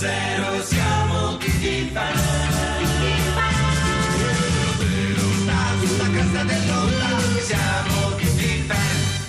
106 siamo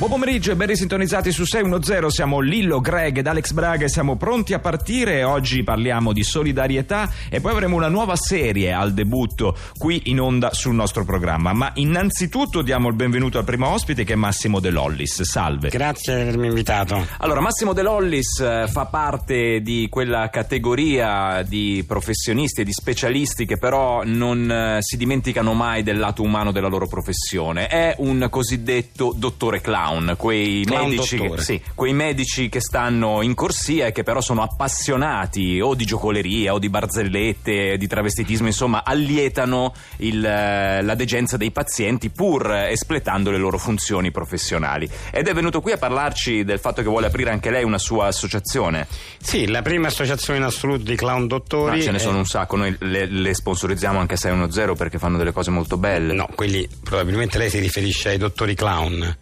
Buon pomeriggio e ben risintonizzati su 610, siamo Lillo, Greg ed Alex Braga e siamo pronti a partire. Oggi parliamo di solidarietà e poi avremo una nuova serie al debutto qui in onda sul nostro programma. Ma innanzitutto diamo il benvenuto al primo ospite che è Massimo De Lollis. Salve. Grazie di avermi invitato. Allora, Massimo De Lollis eh, fa parte di quella categoria di professionisti e di specialisti che però non eh, si dimenticano mai del lato umano della loro professione. È un cosiddetto dottore clown, quei, Clown medici, che, sì, quei medici che stanno in corsia e che però sono appassionati o di giocoleria o di barzellette, di travestitismo, insomma, allietano il, eh, la degenza dei pazienti pur espletando le loro funzioni professionali. Ed è venuto qui a parlarci del fatto che vuole aprire anche lei una sua associazione. Sì, la prima associazione in assoluto di clown Ma dottori. ce ne sono un sacco, noi le, le sponsorizziamo anche a 610 perché fanno delle cose molto belle. No, quelli probabilmente lei si riferisce ai dottori clown.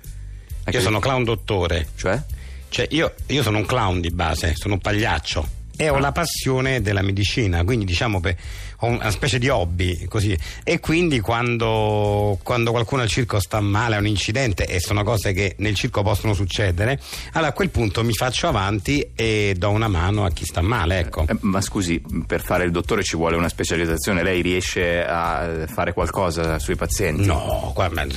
Io sono clown dottore. Cioè? Cioè, io, io sono un clown di base, sono un pagliaccio. E Ah. ho la passione della medicina, quindi diciamo ho una specie di hobby così. E quindi quando, quando qualcuno al circo sta male, ha un incidente, e sono cose che nel circo possono succedere, allora a quel punto mi faccio avanti e do una mano a chi sta male, ecco. Eh, ma scusi, per fare il dottore ci vuole una specializzazione, lei riesce a fare qualcosa sui pazienti? No,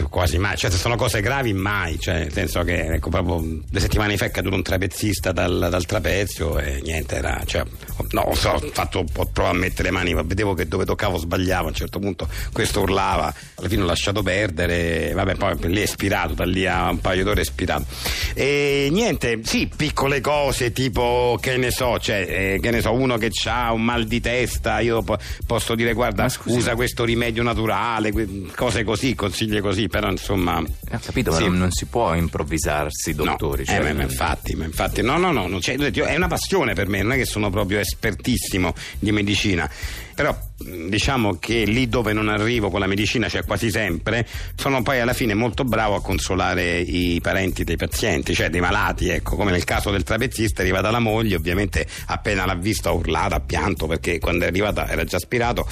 quasi mai. Cioè, se sono cose gravi, mai. Cioè, nel senso che, ecco, proprio due settimane fa è caduto un trapezzista dal, dal trapezio e niente, era. Cioè, no, ho ho fatto, ho provato a mettere le mani, ma vedevo che dove toccavo sbagliavo. A un certo punto questo urlava, alla fine ho lasciato perdere. Vabbè, poi lì è spirato, da lì a un paio d'ore è spirato. E niente, sì, piccole cose, tipo, che ne so, cioè, eh, che ne so, uno che ha un mal di testa, io po- posso dire, guarda, usa questo rimedio naturale, que- cose così, consigli così, però insomma. Ho capito, Sì. ma non, non si può improvvisarsi dottori. No, cioè- eh, ma- infatti, ma infatti, no, no, no, è una passione per me, non è che sono proprio espertissimo di medicina. Però diciamo che lì dove non arrivo con la medicina, cioè quasi sempre, sono poi alla fine molto bravo a consolare i parenti dei pazienti, cioè dei malati, ecco, come nel caso del trapezzista è arrivata la moglie, ovviamente appena l'ha visto ha urlato, ha pianto perché quando è arrivata era già aspirato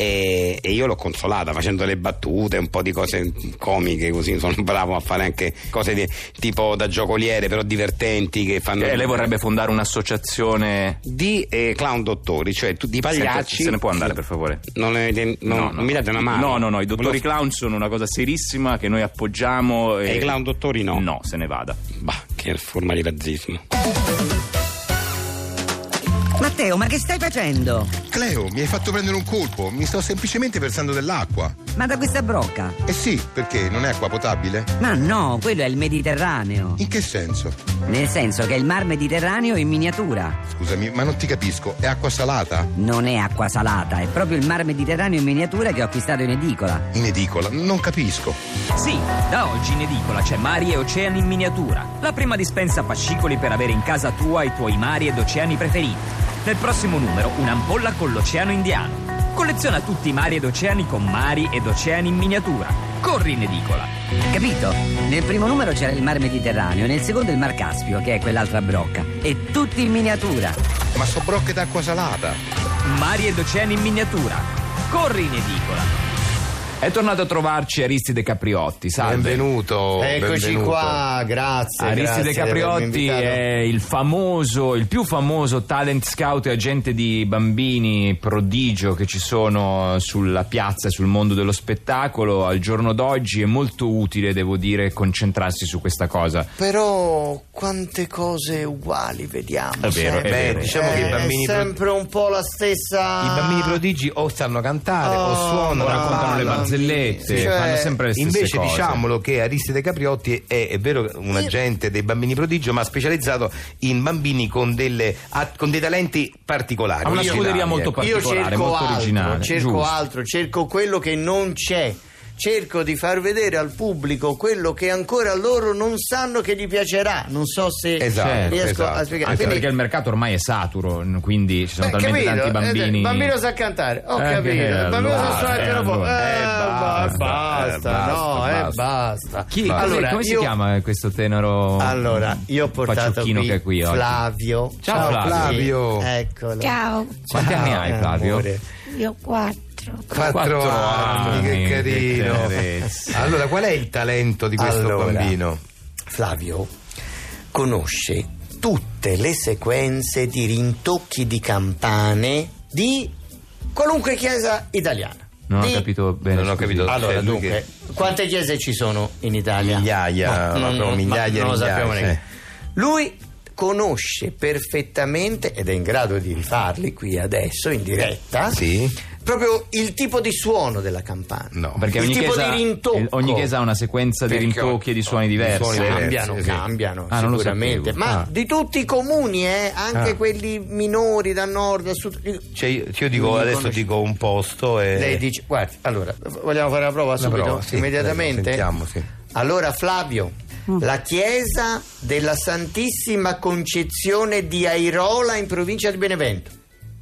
e, e io l'ho consolata facendo le battute, un po' di cose comiche così, sono bravo a fare anche cose di- tipo da giocoliere però divertenti che fanno... Eh, lei vorrebbe fondare un'associazione... Di eh, clown dottori, cioè tu- di pagliacci... Senta, se ne può andare per favore? Non, ne- non- non mi date una mano? No, no, no, i dottori Volevo- clown sono una cosa serissima che noi appoggiamo. E i clown dottori no? No, se ne vada. Bah, che forma di razzismo. Matteo, ma che stai facendo? Cleo, mi hai fatto prendere un colpo, mi sto semplicemente versando dell'acqua. Ma da questa brocca? Eh sì, perché non è acqua potabile? Ma no, quello è il Mediterraneo. In che senso? Nel senso che è il mar Mediterraneo in miniatura. Scusami, ma non ti capisco, è acqua salata? Non è acqua salata, è proprio il mar Mediterraneo in miniatura che ho acquistato in edicola. In edicola, non capisco. Sì, da oggi in edicola c'è Mari e Oceani in miniatura. La prima dispensa fascicoli per avere in casa tua i tuoi mari ed oceani preferiti. Nel prossimo numero un'ampolla con l'oceano indiano. Colleziona tutti i mari ed oceani con mari ed oceani in miniatura. Corri in edicola. Capito? Nel primo numero c'era il mar Mediterraneo, nel secondo il mar Caspio, che è quell'altra brocca. E tutti in miniatura. Ma so brocche d'acqua salata. Mari ed oceani in miniatura. Corri in edicola. È tornato a trovarci Aristide Capriotti, salve. Benvenuto. Eccoci benvenuto. qua, grazie. Aristide grazie Capriotti è il famoso, il più famoso talent scout e agente di bambini prodigio che ci sono sulla piazza sul mondo dello spettacolo. Al giorno d'oggi è molto utile, devo dire, concentrarsi su questa cosa. Però quante cose uguali vediamo. È vero, sempre. è vero. Beh, diciamo che i Eh, bambini È sempre un po' la stessa. I bambini prodigi o sanno cantare o Oh, suonano, O raccontano le ballano. Barzellette, Cioè, fanno sempre le stesse Invece cose. diciamolo che Aristide Capriotti è, è vero un agente dei bambini prodigio, ma specializzato in bambini con, delle, con dei talenti particolari. Ha una scuderia molto ecco. Io particolare, cerco molto altro, originale. cerco Giusto. altro, cerco quello che non c'è cerco di far vedere al pubblico quello che ancora loro non sanno che gli piacerà. Non so se Esatto, riesco esatto. a spiegare. Anche Quindi- perché il mercato ormai è saturo, quindi ci sono Beh, talmente capito? tanti Eh, bambini. Il bambino sa cantare, ho Eh, capito. Il bambino allora, sa suonare il eh, pianoforte. allora. Eh, Eh, basta, basta, basta, no, basta, eh, basta. Chi, allora, come si io- chiama questo tenero? Allora, io ho portato qui, che è qui oggi. Flavio. Ciao, Flavio. Flavio. Sì, eccolo. Ciao, Quanti anni hai, Flavio? amore. io quattro. Quattro, Quattro anni, anni, che che carino. tenerezza. allora, qual è il talento di questo Allora, bambino? Flavio conosce tutte le sequenze di rintocchi di campane di qualunque chiesa italiana. Non ho Di- capito bene. Non ho capito. Allora, Cioè, dunque, quante chiese ci sono in Italia? Migliaia, No, non, migliaia, ma non lo migliaia, sappiamo sì. neanche. Lui conosce perfettamente ed è in grado di rifarli qui adesso in diretta. Sì? Proprio il tipo di suono della campana. No. Perché il ogni tipo chiesa, di rintocco. ogni chiesa ha una sequenza di Perché rintocchi e di suoni di diversi. suoni diversi. Cambiano, sì, cambiano Ah, sicuramente, ma Ah. di tutti i comuni, eh, anche Ah. quelli minori da nord a sud. Cioè, io, io dico, adesso conosci- dico un posto e... Lei dice, guardi, allora, vogliamo fare la prova subito? prova, sì, immediatamente? sentiamo, sì. Allora, Flavio, la chiesa della Santissima Concezione di Airola in provincia di Benevento.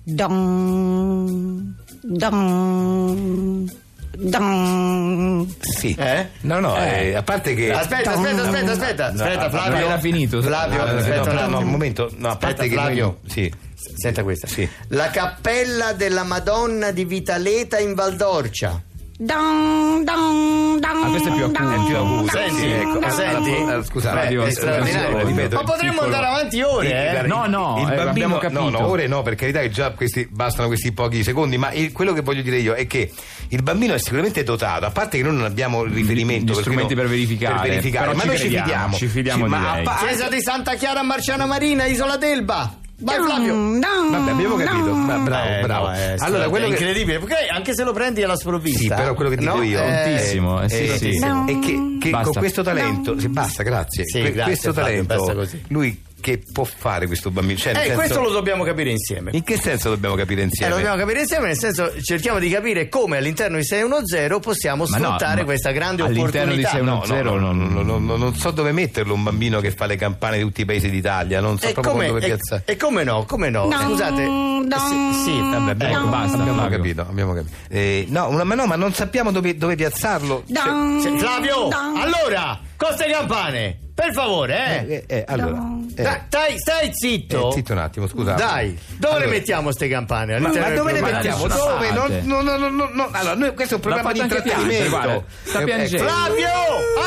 Don, don, don. Sì. Eh? No, no, eh, a parte che... Aspetta, aspetta, aspetta, aspetta, No, aspetta, Flavio. era finito. Flavio, No, aspetta no, un attimo. un momento, no, a Aspetta, parte che Flavio. noi... Sì. Senta questa. Sì. La cappella della Madonna di Vitaleta in Valdorcia. Don, don, don. Ah, questo è più acuto. don, È più acuto. Senti, Sì, ecco. senti? Allora, scusa, Flavio, Beh, è scusa, straordinario. ripeto, Ma potremmo piccolo- andare avanti ore, eh? No, no, il eh, bambino, abbiamo no, capito. no, ore no, per carità che già questi, bastano questi pochi secondi, ma il- quello che voglio dire io è che il bambino è sicuramente dotato, a parte che noi non abbiamo il riferimento Gli strumenti no- per verificare, per verificare, però ma ci noi crediamo, ci fidiamo, ci fidiamo di ma lei. pa- Chiesa di Santa Chiara Marciana Marina, Isola d'Elba. Vai Flavio. Vabbè, abbiamo capito, ma bravo, Eh, bravo. no, è allora, quello è che incredibile, perché anche se lo prendi alla sprovvista. Sì, però quello che dico no? io Eh, Prontissimo, eh, sì, eh, sì. è che, che Basta. con questo talento, sì, basta, grazie. Sì, Que- grazie, questo Flavio, talento, basta così. lui che può fare questo bambino? Cioè, nel Eh, senso- questo lo dobbiamo capire insieme. In che senso dobbiamo capire Eh, insieme? lo dobbiamo capire insieme, nel senso cerchiamo di capire come all'interno di 610 possiamo Ma no, sfruttare ma questa grande all'interno di opportunità. 610 No, no, no, non- no, no, no, non so dove metterlo un bambino che fa le campane di tutti i paesi d'Italia, non so E proprio come, dove piazzare. e come no, come no? No, Scusate, no, sì, sì, vabbè, Ecco, ecco, basta. abbiamo Flavio. capito, abbiamo capito. Eh, no, una- ma no, ma non sappiamo dove, dove piazzarlo. Cioè, Flavio, allora, coste campane, per favore, eh. eh, eh, allora, eh, Dai, stai, stai zitto. eh, zitto un attimo, scusate. Dai, dove le Allora, mettiamo ste campane? Ma, ma dove le mettiamo? Dove? parte. No, no, no, no, no. Allora, noi, questo è un programma di intrattenimento. Eh, piangendo. ecco. Flavio,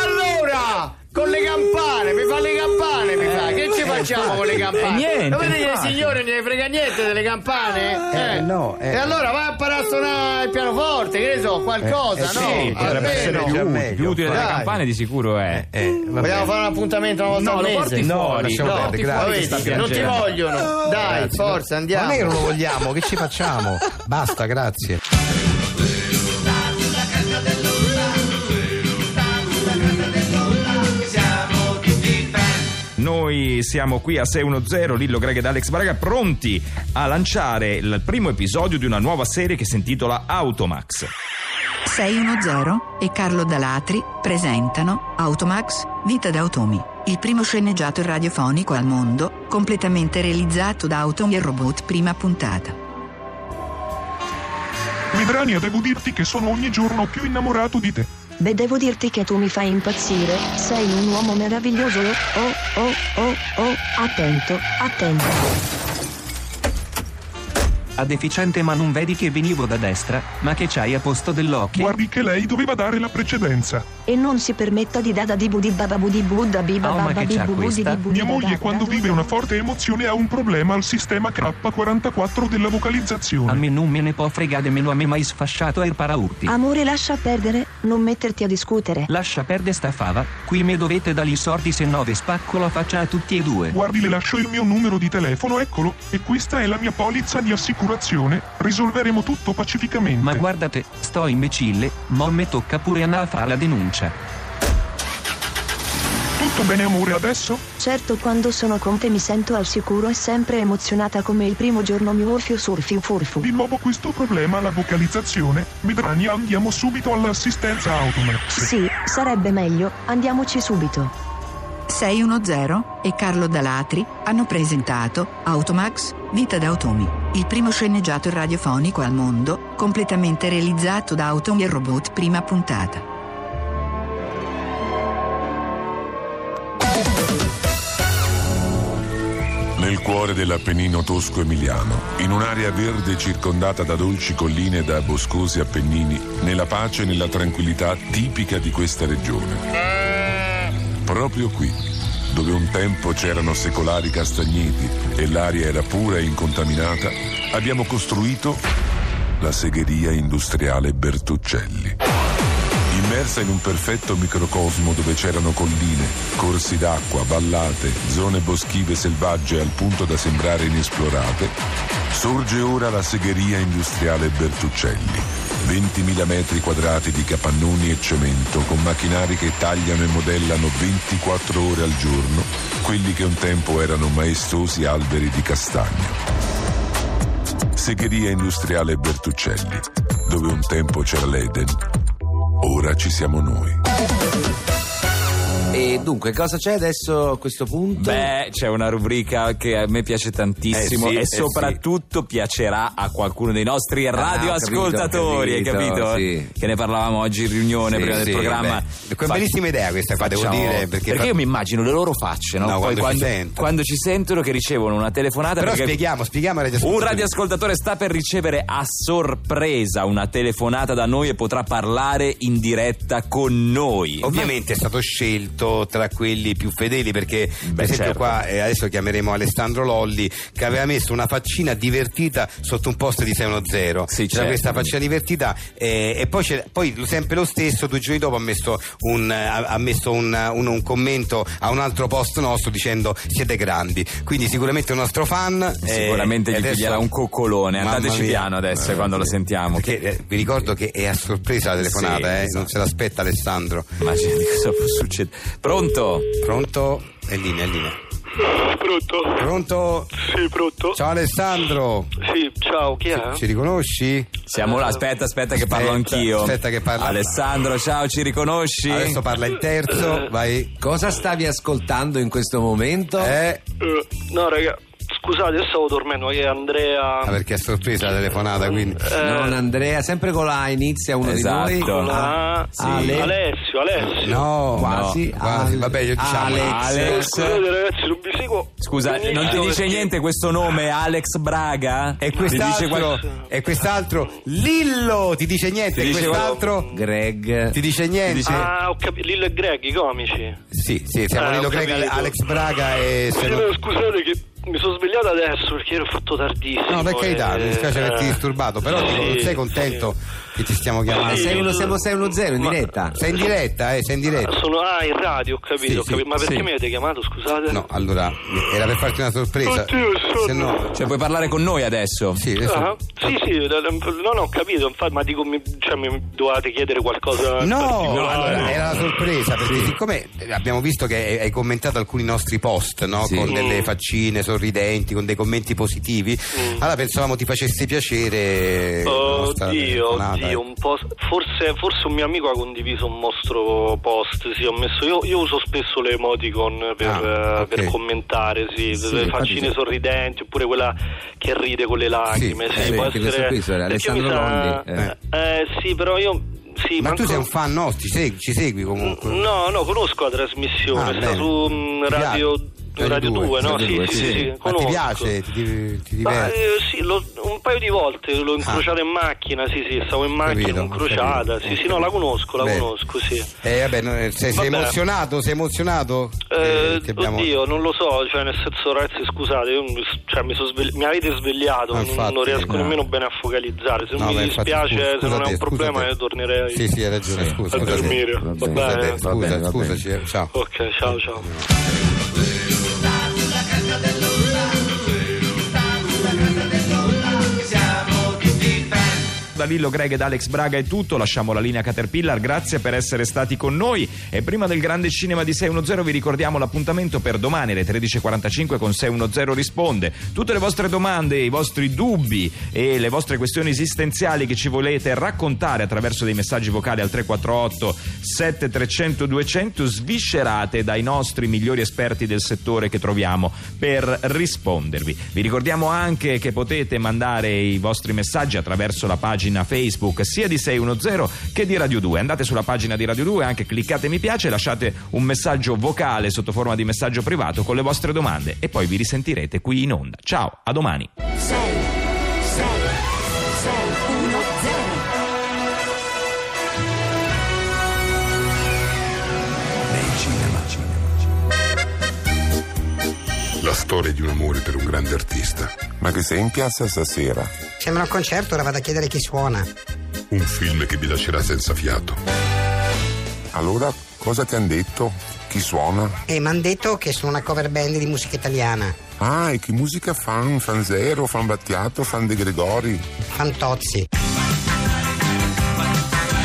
allora, con le campane, mi fa le campane, mi fa. Che ci facciamo con le campane? Eh, niente, vedi che il infatti. signore non ne frega niente delle campane? Eh, no, eh. E allora vai a imparare a suonare il pianoforte, che ne so, qualcosa, Eh, eh, no? sì, potrebbe essere Almeno. già più, meglio, più utile della dai. campana di sicuro è. Eh, va Vogliamo bene. fare un appuntamento una volta No, al lo mese? porti No, fuori. lasciamo lo perdere, grazie. Ma vedi, non ti piangendo. vogliono. Dai, Grazie, forza, no. andiamo. Ma noi non lo vogliamo, che ci facciamo? Basta, grazie. Noi siamo qui a 610, Lillo Greg ed Alex Braga, pronti a lanciare il primo episodio di una nuova serie che si intitola Automax. 610 e Carlo Dalatri presentano Automax Vita d'automi, il primo sceneggiato radiofonico al mondo, completamente realizzato da Automi e Robot prima puntata. Midrania, devo dirti che sono ogni giorno più innamorato di te. Beh, devo dirti che tu mi fai impazzire. Sei un uomo meraviglioso. Oh, oh, oh, oh, attento, attento. A deficiente ma non vedi che venivo da destra, ma che c'hai a posto dell'occhio? Guardi che lei doveva dare la precedenza. E non si permetta di dada di budi baba budi budda biba Oh, ma baba che di c'ha budi budi Mia moglie quando vive una forte emozione ha un problema al sistema K44 della A vocalizzazione. me non me ne può fregare meno a me mai sfasciato e paraurti. Amore, lascia perdere, non metterti a discutere. Lascia perdere sta fava, qui me dovete dagli sordi se no ve spacco la faccia a tutti e due. Guardi, le lascio il mio numero di telefono, eccolo, e questa è la mia polizza di assicurazione. Risolveremo tutto pacificamente. Ma guardate, sto imbecille, mo me tocca pure andare a fare la denuncia. Tutto bene, amore, adesso? Certo quando sono con te mi sento al sicuro e sempre emozionata come il primo giorno mi orfio surfio furfu. Di nuovo questo problema, la vocalizzazione. Medrania, andiamo subito all'assistenza Automax. Sì, sarebbe meglio, andiamoci subito. 610 e Carlo Dalatri hanno presentato Automax Vita d'Automi, il primo sceneggiato radiofonico al mondo completamente realizzato da Automi e Robot prima puntata. Nel cuore dell'Appennino tosco-emiliano, in un'area verde circondata da dolci colline e da boscosi appennini, nella pace e nella tranquillità tipica di questa regione. Proprio qui, dove un tempo c'erano secolari castagneti e l'aria era pura e incontaminata, abbiamo costruito la segheria industriale Bertuccelli. Immersa in un perfetto microcosmo dove c'erano colline, corsi d'acqua, vallate, zone boschive selvagge al punto da sembrare inesplorate, sorge ora la segheria industriale Bertuccelli. 20.000 metri quadrati di capannoni e cemento con macchinari che tagliano e modellano 24 ore al giorno quelli che un tempo erano maestosi alberi di castagno. Segheria industriale Bertuccelli, dove un tempo c'era l'Eden, ora ci siamo noi. E dunque, cosa c'è adesso a questo punto? Beh, c'è una rubrica che a me piace tantissimo Eh sì, e eh soprattutto piacerà a qualcuno dei nostri Ah, radioascoltatori, hai capito, capito? sì. Che ne parlavamo oggi in riunione Sì, prima del sì, programma. beh, è una bellissima idea questa qua, devo Facciamo- dire, perché fa- io mi immagino le loro facce, no? No, Poi quando ci quando, sentono. quando ci sentono che ricevono una telefonata Però perché spieghiamo, spieghiamo un radioascoltatore sta per ricevere a sorpresa una telefonata da noi e potrà parlare in diretta con noi. Ovviamente è stato scelto tra quelli più fedeli perché per esempio certo. qua eh, adesso chiameremo Alessandro Lolli che aveva messo una faccina divertita sotto un post di 610 Sì, c'era certo. questa faccina divertita eh, e poi, poi sempre lo stesso due giorni dopo ha messo, un, eh, ha messo un, un- un commento a un altro post nostro dicendo siete grandi quindi sicuramente un nostro fan eh, Sicuramente e gli adesso- piglierà un coccolone. Andateci mia. piano adesso quando lo sentiamo. perché eh, vi ricordo che è a sorpresa la telefonata Sì, eh, esatto. non se l'aspetta Alessandro di cosa può succedere. Pronto? Pronto? È in linea, è in linea. Pronto? Pronto? Sì, pronto? Ciao Alessandro, Sì, ciao, chi è? ci riconosci? Siamo là, aspetta, aspetta che parlo Aspetta, anch'io. aspetta che parla. Alessandro, ciao, ci riconosci? Adesso parla il terzo, vai. Cosa stavi ascoltando in questo momento? Eh, Eh, no, raga, scusate, io stavo dormendo, che Andrea... ah, perché è sorpresa la telefonata, quindi. Eh, Non Andrea, sempre con la A inizia uno Esatto. di noi. ah, sì. Alessio, Alessio. No, Quasi, quasi, Al- vabbè, io diciamo Alex. Alex. Scusate ragazzi, non vi seguo. Scusa, non ti benissimo dice perché- niente questo nome, Alex Braga? E Ti dice quest'altro, e quest'altro, Lillo, ti dice niente? Ti E dice quest'altro, Greg. ti dice niente? Ah, ho capito, Lillo e Greg, i comici. Sì, sì, siamo Ah, Lillo Greg, capito. Alex Braga e... Sì, se no, non- scusate che mi sono svegliato adesso perché ero fatto tardissimo. No, per carità, e- mi dispiace averti eh, disturbato, però dico, non sì, sei contento che ti stiamo chiamando? Sì. 61610 in Ma- diretta. Sei in diretta, eh, sei in diretta. Sono ah, in radio, ho capito, Sì, ho sì, capito. Ma perché sì. mi avete chiamato, scusate? No, allora, era per farti una sorpresa. Oddio, sono- Se no, Cioè, puoi parlare con noi adesso? sì, adesso- Ah, sì, sì, non ho capito, infatti, ma dico, mi, cioè, mi dovete chiedere qualcosa in No, particolare? allora, era la sorpresa perché siccome abbiamo visto che hai- hai commentato alcuni nostri post no? Sì. con delle Mm. faccine sorridenti, con dei commenti positivi, Mm. allora pensavamo ti facesse piacere. la nostra Oddio, telefonata, eh. un. Forse, forse un mio amico ha condiviso un mostro post. Sì, ho messo. Io, io uso spesso le emoticon per, Ah, eh, ok. per commentare, sì, Sì, le infatti faccine sì. sorridenti, oppure quella che ride con le lacrime. Sì, Sì, eh, può essere. qui Alessandro sa- Lolli, eh, sì, però io. Sì, Ma tu manco- sei un fan nostro, ci segui, ci segui comunque. No, no, conosco la trasmissione, Ah, sta su mm, Ti Radio, piace? Radio 2, no? Radio Sì, due, sì, sì. sì, Ma ti piace? Ti, ti, ti Ma, eh, sì, lo- un paio di volte l'ho incrociata in macchina, sì, sì, stavo in macchina, Capito, incrociata, ho sì, capito. sì, no, la conosco, la Bene. conosco, sì. Eh, vabbè, eh, sei, sei emozionato? Sei emozionato? Eh, Eh, abbiamo- Oddio, non lo so, cioè nel senso ragazzi scusate, io, cioè, mi, svegli- mi avete svegliato, non- infatti, non riesco no. nemmeno bene a focalizzare, se non No, mi beh, infatti, dispiace, scusa- se non è un problema io tornerei Sì, sì, hai ragione, Sì. scusa. a dormire, Va bene, Scusa scusaci, ciao. Ok, ciao ciao. Da Lillo Greg ed Alex Braga è tutto, lasciamo la linea Caterpillar, grazie per essere stati con noi e prima del grande cinema di 610 vi ricordiamo l'appuntamento per domani alle 13.45 con 610 risponde. Tutte le vostre domande, i vostri dubbi e le vostre questioni esistenziali che ci volete raccontare attraverso dei messaggi vocali al 348 7300 200 sviscerate dai nostri migliori esperti del settore che troviamo per rispondervi. Vi ricordiamo anche che potete mandare i vostri messaggi attraverso la pagina Facebook sia di 610 che di Radio 2. Andate sulla pagina di Radio 2, anche cliccate mi piace lasciate un messaggio vocale sotto forma di messaggio privato con le vostre domande e poi vi risentirete qui in onda. Ciao, a domani. La storia di un amore per un grande artista. Ma che sei in piazza stasera? Sembra un concerto, ora vado a chiedere chi suona. Un film che vi lascerà senza fiato. Allora, cosa ti hanno detto? Chi suona? E mi hanno detto che sono una cover band di musica italiana. Ah, e che musica fan? Fan Zero, fan Battiato, fan De Gregori? Fantozzi.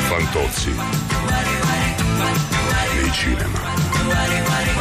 Fantozzi. Nei cinema.